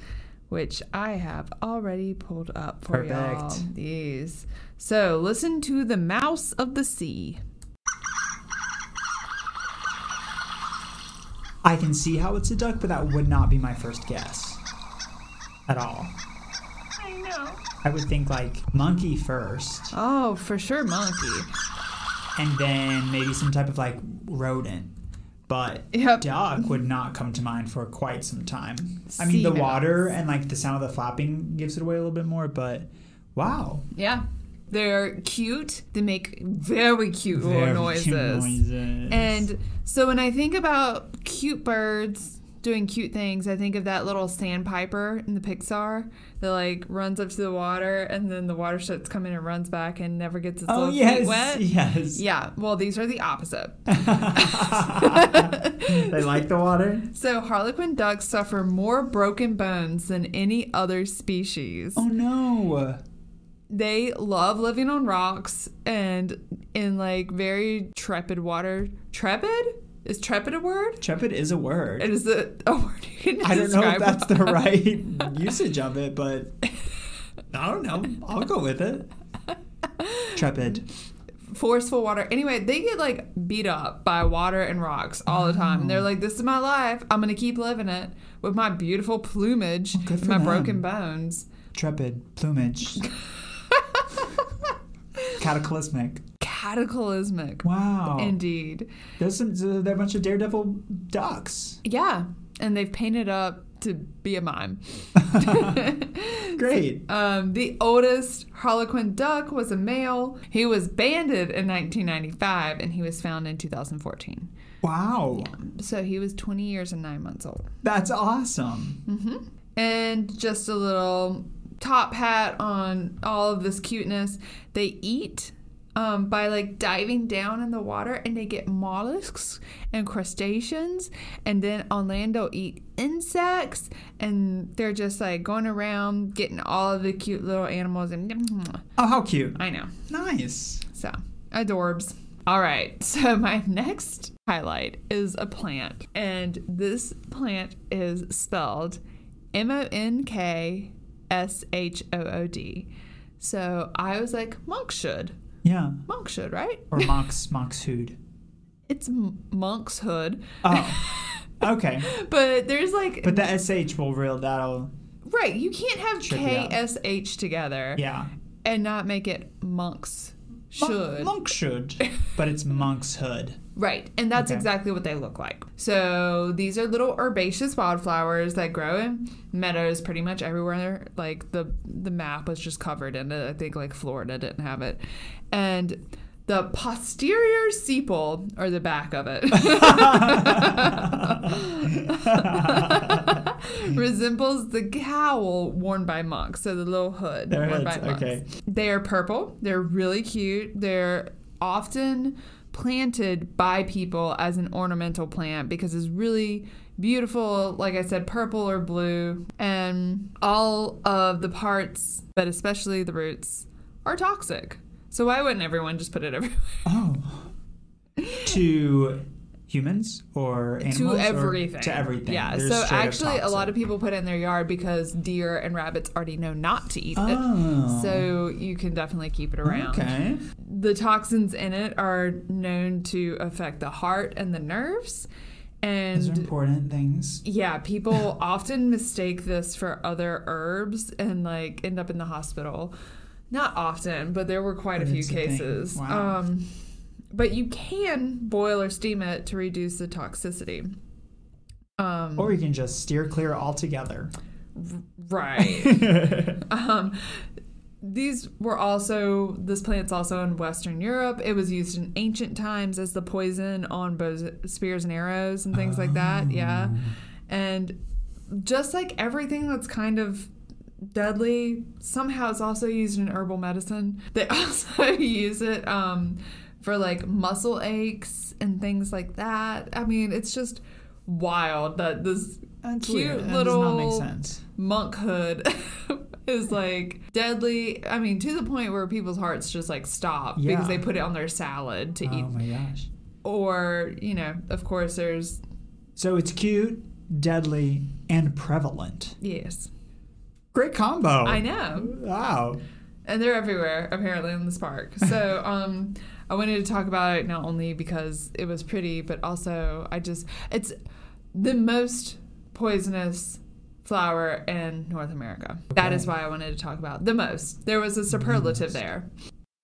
which I have already pulled up for y'all. Perfect. These. So listen to the mouse of the sea. I can see how it's a duck, but that would not be my first guess at all. I know. I would think like monkey first, Oh, for sure, monkey. and then maybe some type of like rodent. But Yep. duck would not come to mind for quite some time. I mean, Sea the mouse. water and like the sound of the flapping gives it away a little bit more, but wow. Yeah. They're cute. They make very cute Very little noises. cute noises. And so when I think about cute birds doing cute things, I think of that little sandpiper in the Pixar that like runs up to the water and then the water starts coming and runs back and never gets its oh little yes, feet wet. yes. Yeah, well, these are the opposite. [laughs] [laughs] they like the water. So, harlequin ducks suffer more broken bones than any other species. Oh no. They love living on rocks and in like very trepid water. Trepid? Is trepid a word? Trepid is a word. It is a, a word you can I don't know if that's the right [laughs] usage of it, but I don't know. I'll go with it. Trepid. forceful water. Anyway, they get like beat up by water and rocks all the time. And they're oh. like, "This is my life. I'm gonna keep living it with my beautiful plumage oh, for my them. broken bones." Trepid. Plumage. [laughs] Cataclysmic. Cataclysmic. Wow. Indeed. There's some. There are a bunch of daredevil ducks. Yeah, and they've painted up to be a mime. [laughs] Great. [laughs] Um, the oldest Harlequin duck was a male. He was banded in 1995, and he was found in 2014. Wow. So he was 20 years and nine months old. That's awesome. And just a little top hat on all of this cuteness. They eat um, by like diving down in the water and they get mollusks and crustaceans and then on land they'll eat insects and they're just like going around getting all of the cute little animals and [laughs] Oh, how cute. I know. Nice. So, adorbs. All right. [laughs] So, my next highlight is a plant. And this plant is spelled M O N K S H O O D. So, I was like, monkshood. Yeah. Monkshood, right? Or monk's Mox Hood. It's m- monkshood. Oh. [laughs] Okay. But there's like, But the SH will real that'll right, you can't have K. S H together yeah. and not make it monks. Should. Monk should. [laughs] But it's Monk's Hood. Right, and that's Okay. exactly what they look like. So these are little herbaceous wildflowers that grow in meadows pretty much everywhere. Like the the map was just covered in it. I think like Florida didn't have it, and the posterior sepal or the back of it [laughs] resembles the cowl worn by monks. So the little hood Their worn hoods, by monks. okay. They are purple. They're really cute. They're often planted by people as an ornamental plant because it's really beautiful, like I said, purple or blue. And all of the parts, but especially the roots, are toxic. So why wouldn't everyone just put it everywhere? Oh. [laughs] to humans or animals? to everything. to everything. Yeah. They're so actually, a lot of people put it in their yard because deer and rabbits already know not to eat it. Oh. So you can definitely keep it around. Okay. The toxins in it are known to affect the heart and the nerves. Those are And important things. yeah, [laughs] people often mistake this for other herbs and like end up in the hospital. Not often, but there were quite But a few a cases. Wow. Um, but you can boil or steam it to reduce the toxicity. Um, Or you can just steer clear altogether. right. [laughs] um, these were also this plant's also in Western Europe. It was used in ancient times as the poison on bows, spears and arrows and things like that. Yeah, and just like everything that's kind of deadly, somehow it's also used in herbal medicine. They [laughs] also use it um, for like muscle aches and things like that. I mean, it's just wild that this That's Cute weird. That does not make little- monkhood [laughs] is like deadly. I mean, to the point where people's hearts just like stop Yeah. because they put it on their salad to Oh eat. Oh my gosh. Or, you know, of course, there's, So it's cute, deadly, and prevalent. yes, Great combo. I know. Wow. And they're everywhere, apparently, in this park. [laughs] So, um, I wanted to talk about it not only because it was pretty, but also I just, it's the most poisonous flower in North America. That is why I wanted to talk about the most. There was a superlative there.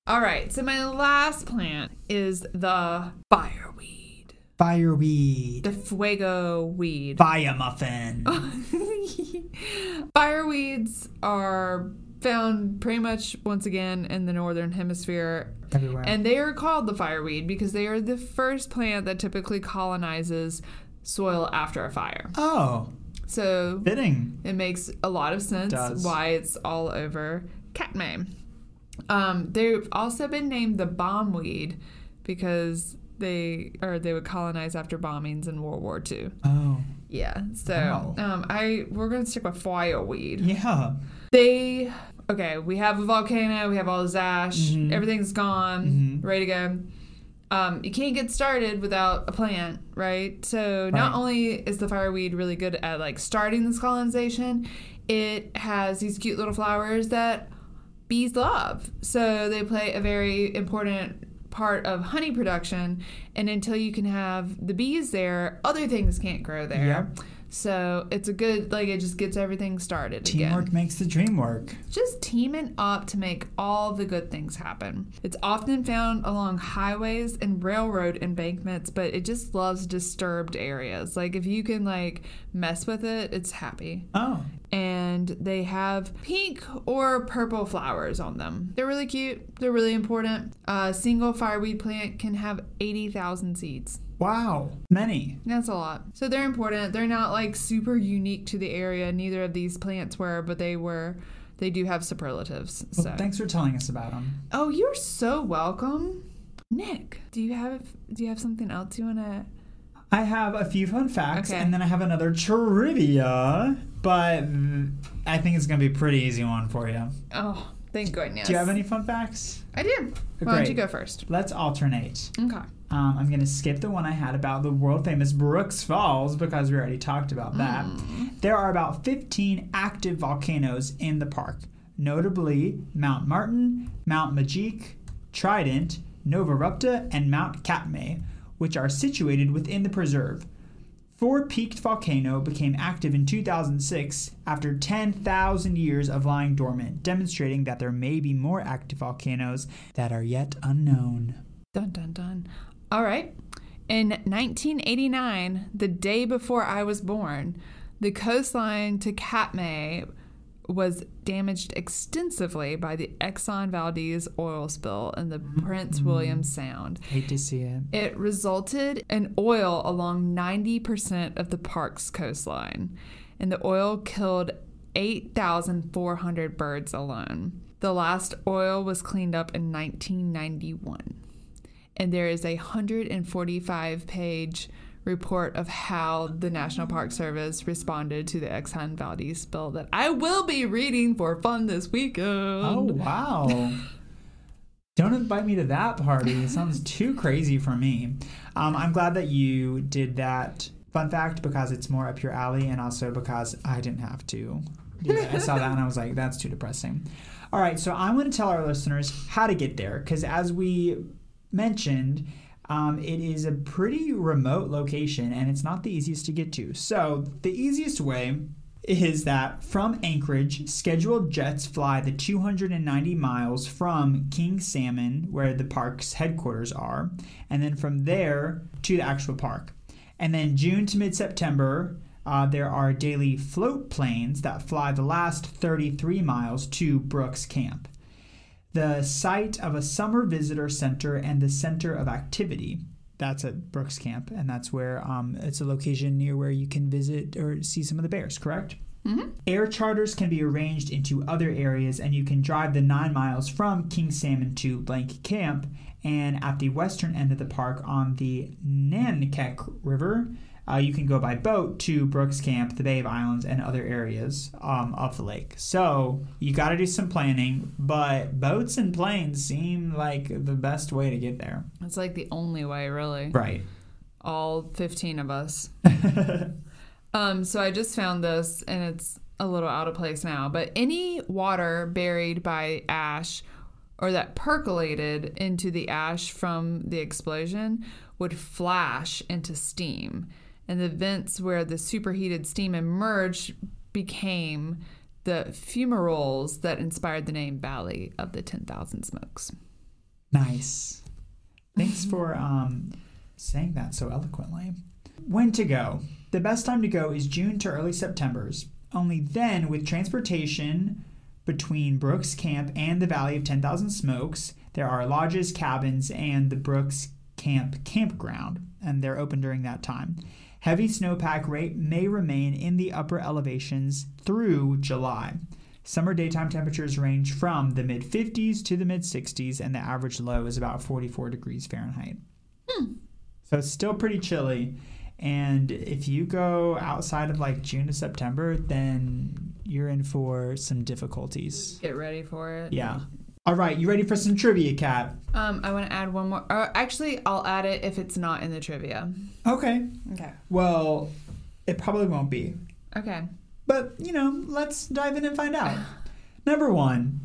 All right, so my last plant is the fireweed, Fireweed. the fuego weed. Fire muffin. [laughs] Fireweeds are found pretty much once again in the northern hemisphere Everywhere. and they are called the fireweed because they are the first plant that typically colonizes soil after a fire. oh, So fitting. it makes a lot of sense Does. why it's all over Katmai. Um, they've also been named the bombweed because they or they would colonize after bombings in World War II. Oh, Yeah. So Wow. um, I we're gonna stick with fireweed. yeah. They okay. We have a volcano. We have all this ash. Mhm. Everything's gone. Mhm. Ready to go. Um, you can't get started without a plant, right? So not Right. only is the fireweed really good at like starting this colonization, it has these cute little flowers that bees love. So they play a very important part of honey production. And until you can have the bees there, other things can't grow there. Yep. So it's a good like it just gets everything started Teamwork again. makes the dream work. Just teaming up to make all the good things happen. It's often found along highways and railroad embankments, but it just loves disturbed areas. Like if you can like mess with it, it's happy. Oh, And they have pink or purple flowers on them. They're really cute. They're really important. A single fireweed plant can have 80,000 seeds. Wow. Many. That's a lot. So they're important. They're not like super unique to the area. Neither of these plants were, but they were they do have superlatives. Well, So thanks for telling us about them. Oh, you're so welcome. Nick, do you have do you have something else you want to I have a few fun facts, Okay. and then I have another trivia, but I think it's going to be a pretty easy one for you. Oh, thank goodness. Do you have any fun facts? I do. Why don't you go first? Let's alternate. Okay. Um, I'm going to skip the one I had about the world famous Brooks Falls because we already talked about that. There are about 15 active volcanoes in the park, notably Mount Martin, Mount Mageik, Trident, Novarupta, and Mount Katmai, which are situated within the preserve. Four Peaked Volcano became active in 2006 after 10,000 years of lying dormant, demonstrating that there may be more active volcanoes that are yet unknown. Dun dun dun. All right. In 1989, the day before I was born, the coastline to Katmai was damaged extensively by the Exxon Valdez oil spill in the Prince mm-hmm. William Sound. Hate to see it. It resulted in oil along 90% of the park's coastline, and the oil killed 8,400 birds alone. The last oil was cleaned up in 1991. And there is a 145 page report of how the National Park Service responded to the Exxon Valdez spill that I will be reading for fun this weekend. Oh, wow. Don't invite me to that party. It sounds too crazy for me. Um, I'm glad that you did that fun fact because it's more up your alley and also because I didn't have to. I saw that and I was like, that's too depressing. All right, so I'm going to tell our listeners how to get there because as we mentioned, um, it is a pretty remote location and it's not the easiest to get to. So the easiest way is that from Anchorage, scheduled jets fly the 290 miles from King Salmon, where the park's headquarters are, and then from there to the actual park. And then June to mid September, uh, there are daily float planes that fly the last 33 miles to Brooks Camp, the site of a summer visitor center and the center of activity. That's at Brooks Camp, and that's where um, it's a location near where you can visit or see some of the bears, correct? Mhm. Air charters can be arranged into other areas, and you can drive the nine miles from King Salmon to Blank Camp. And at the western end of the park on the Naknek River, uh, you can go by boat to Brooks Camp, the Bay of Islands, and other areas um, of the lake. So you got to do some planning, but boats and planes seem like the best way to get there. It's like the only way, really. Right. All 15 of us. [laughs] Um, so I just found this and it's a little out of place now, but any water buried by ash or that percolated into the ash from the explosion would flash into steam. And the vents where the superheated steam emerged became the fumaroles that inspired the name Valley of the 10,000 Smokes. Nice. Thanks for [laughs] um, saying that so eloquently. When to go? The best time to go is June to early September's. Only then, with transportation between Brooks Camp and the Valley of 10,000 Smokes, there are lodges, cabins, and the Brooks Camp campground, and they're open during that time. Heavy snowpack rate may remain in the upper elevations through July. Summer daytime temperatures range from the mid 50s to the mid 60s, and the average low is about 44 degrees Fahrenheit. Hmm. So it's still pretty chilly. And if you go outside of like June to September, then you're in for some difficulties. Get ready for it. Yeah. All right, you ready for some trivia, Kat? Um, I want to add one more. Or actually, I'll add it if it's not in the trivia. Okay. Okay. Well, it probably won't be. Okay. But, you know, let's dive in and find out. [sighs] Number one,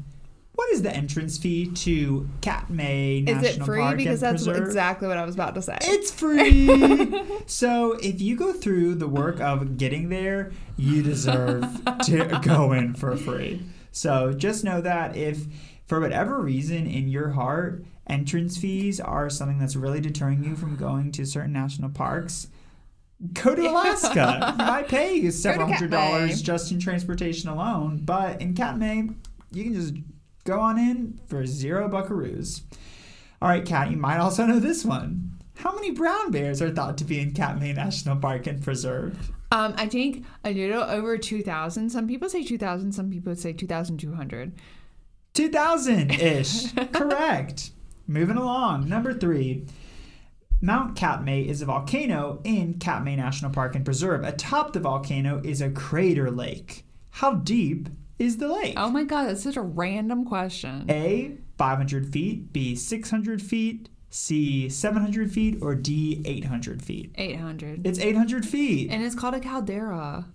what is the entrance fee to Katmai National Park? Is it free? Park because that's Preserve? exactly what I was about to say. It's free. [laughs] so if you go through the work of getting there, you deserve to go in for free. So just know that if for whatever reason in your heart entrance fees are something that's really deterring you from going to certain national parks, go to Alaska. [laughs] might pay several hundred dollars just in transportation alone, but in Katmai, you can just go on in for zero buckaroos. All right, Kat, you might also know this one. How many brown bears are thought to be in Katmai National Park and Preserve? Um, I think a little over 2,000. Some people say 2,000, some people say 2,200. 2000 ish. [laughs] Correct. Moving along. Number three. Mount Katmai is a volcano in Katmai National Park and Preserve. Atop the volcano is a crater lake. How deep is the lake? Oh my God, that's such a random question. A, 500 feet, B, 600 feet, C, 700 feet, or D, 800 feet? 800. It's 800 feet. And it's called a caldera.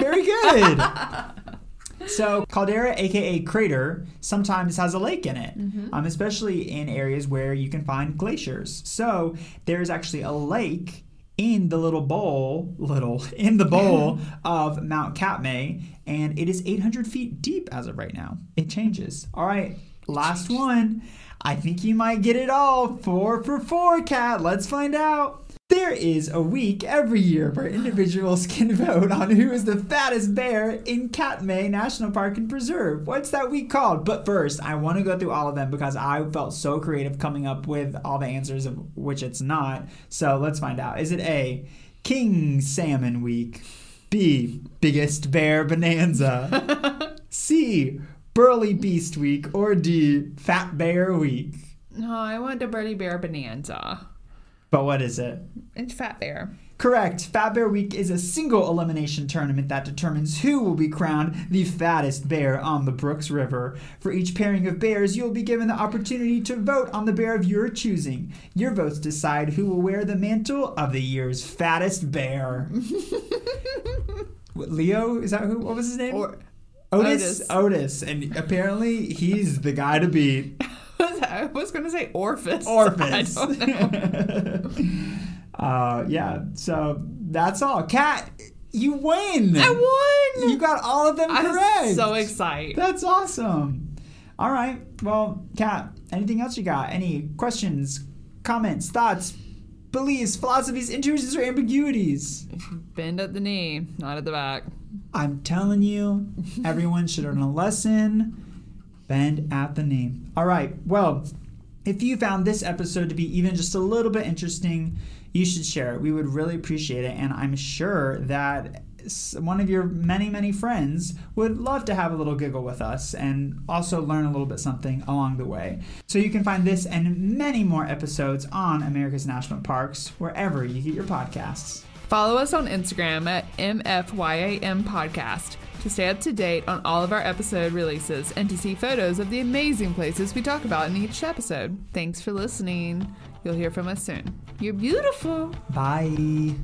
Very good. [laughs] so, caldera, aka crater, sometimes has a lake in it, um, especially in areas where you can find glaciers. So, there's actually a lake in the little bowl, little, [laughs] in the bowl [laughs] of Mount Katmai, and it is 800 feet deep as of right now. It changes. All right, last one. I think you might get it all. Four for four, Kat. Let's find out. There is a week every year where individuals [laughs] can vote on who is the fattest bear in Katmai National Park and Preserve. What's that week called? But first, I want to go through all of them because I felt so creative coming up with all the answers of which it's not. So let's find out. Is it A, King Salmon Week? B, Biggest Bear Bonanza? [laughs] C, Burly Beast Week? Or D, Fat Bear Week? No, I want the Birdie Bear Bonanza. But what is it? It's Fat Bear. Correct. Fat Bear Week is a single elimination tournament that determines who will be crowned the fattest bear on the Brooks River. For each pairing of bears, you will be given the opportunity to vote on the bear of your choosing. Your votes decide who will wear the mantle of the year's fattest bear. [laughs] What, Leo? Is that who? What was his name? Or Otis. Otis. Otis. And apparently he's the guy to beat. [laughs] [laughs] I was going to say Orphis. Orphans. [laughs] I don't know. [laughs] uh, yeah. So that's all. Kat, you win. I won! You got all of them I'm correct. so excited. That's awesome. All right. Well, Kat, anything else you got? Any questions, comments, thoughts, beliefs, philosophies, intuitions, or ambiguities? Bend at the knee, not at the back. I'm telling you, everyone should learn a lesson. Bend at the knee. All right. Well, if you found this episode to be even just a little bit interesting, you should share it. We would really appreciate it. And I'm sure that one of your many, many friends would love to have a little giggle with us and also learn a little bit something along the way. So you can find this and many more episodes on America's National Parks wherever you get your podcasts. Follow us on Instagram at MFYAM Podcast to stay up to date on all of our episode releases and to see photos of the amazing places we talk about in each episode. Thanks for listening. You'll hear from us soon. You're beautiful. Bye.